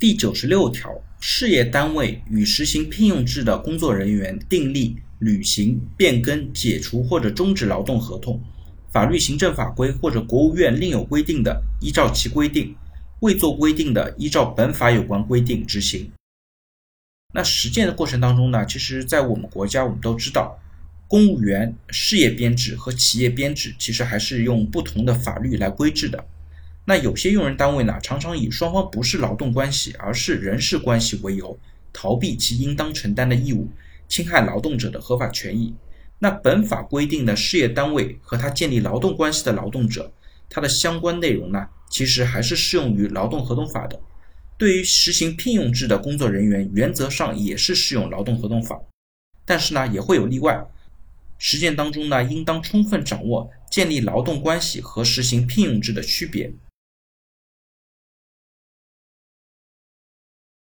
第九十六条，事业单位与实行聘用制的工作人员订立、履行、变更、解除或者终止劳动合同，法律、行政法规或者国务院另有规定的，依照其规定；未作规定的，依照本法有关规定执行。那实践的过程当中呢，其实，在我们国家，我们都知道，公务员事业编制和企业编制其实还是用不同的法律来规制的。那有些用人单位呢，常常以双方不是劳动关系，而是人事关系为由，逃避其应当承担的义务，侵害劳动者的合法权益。那本法规定的事业单位和他建立劳动关系的劳动者，他的相关内容呢，其实还是适用于劳动合同法的。对于实行聘用制的工作人员，原则上也是适用劳动合同法，但是呢，也会有例外。实践当中呢，应当充分掌握建立劳动关系和实行聘用制的区别。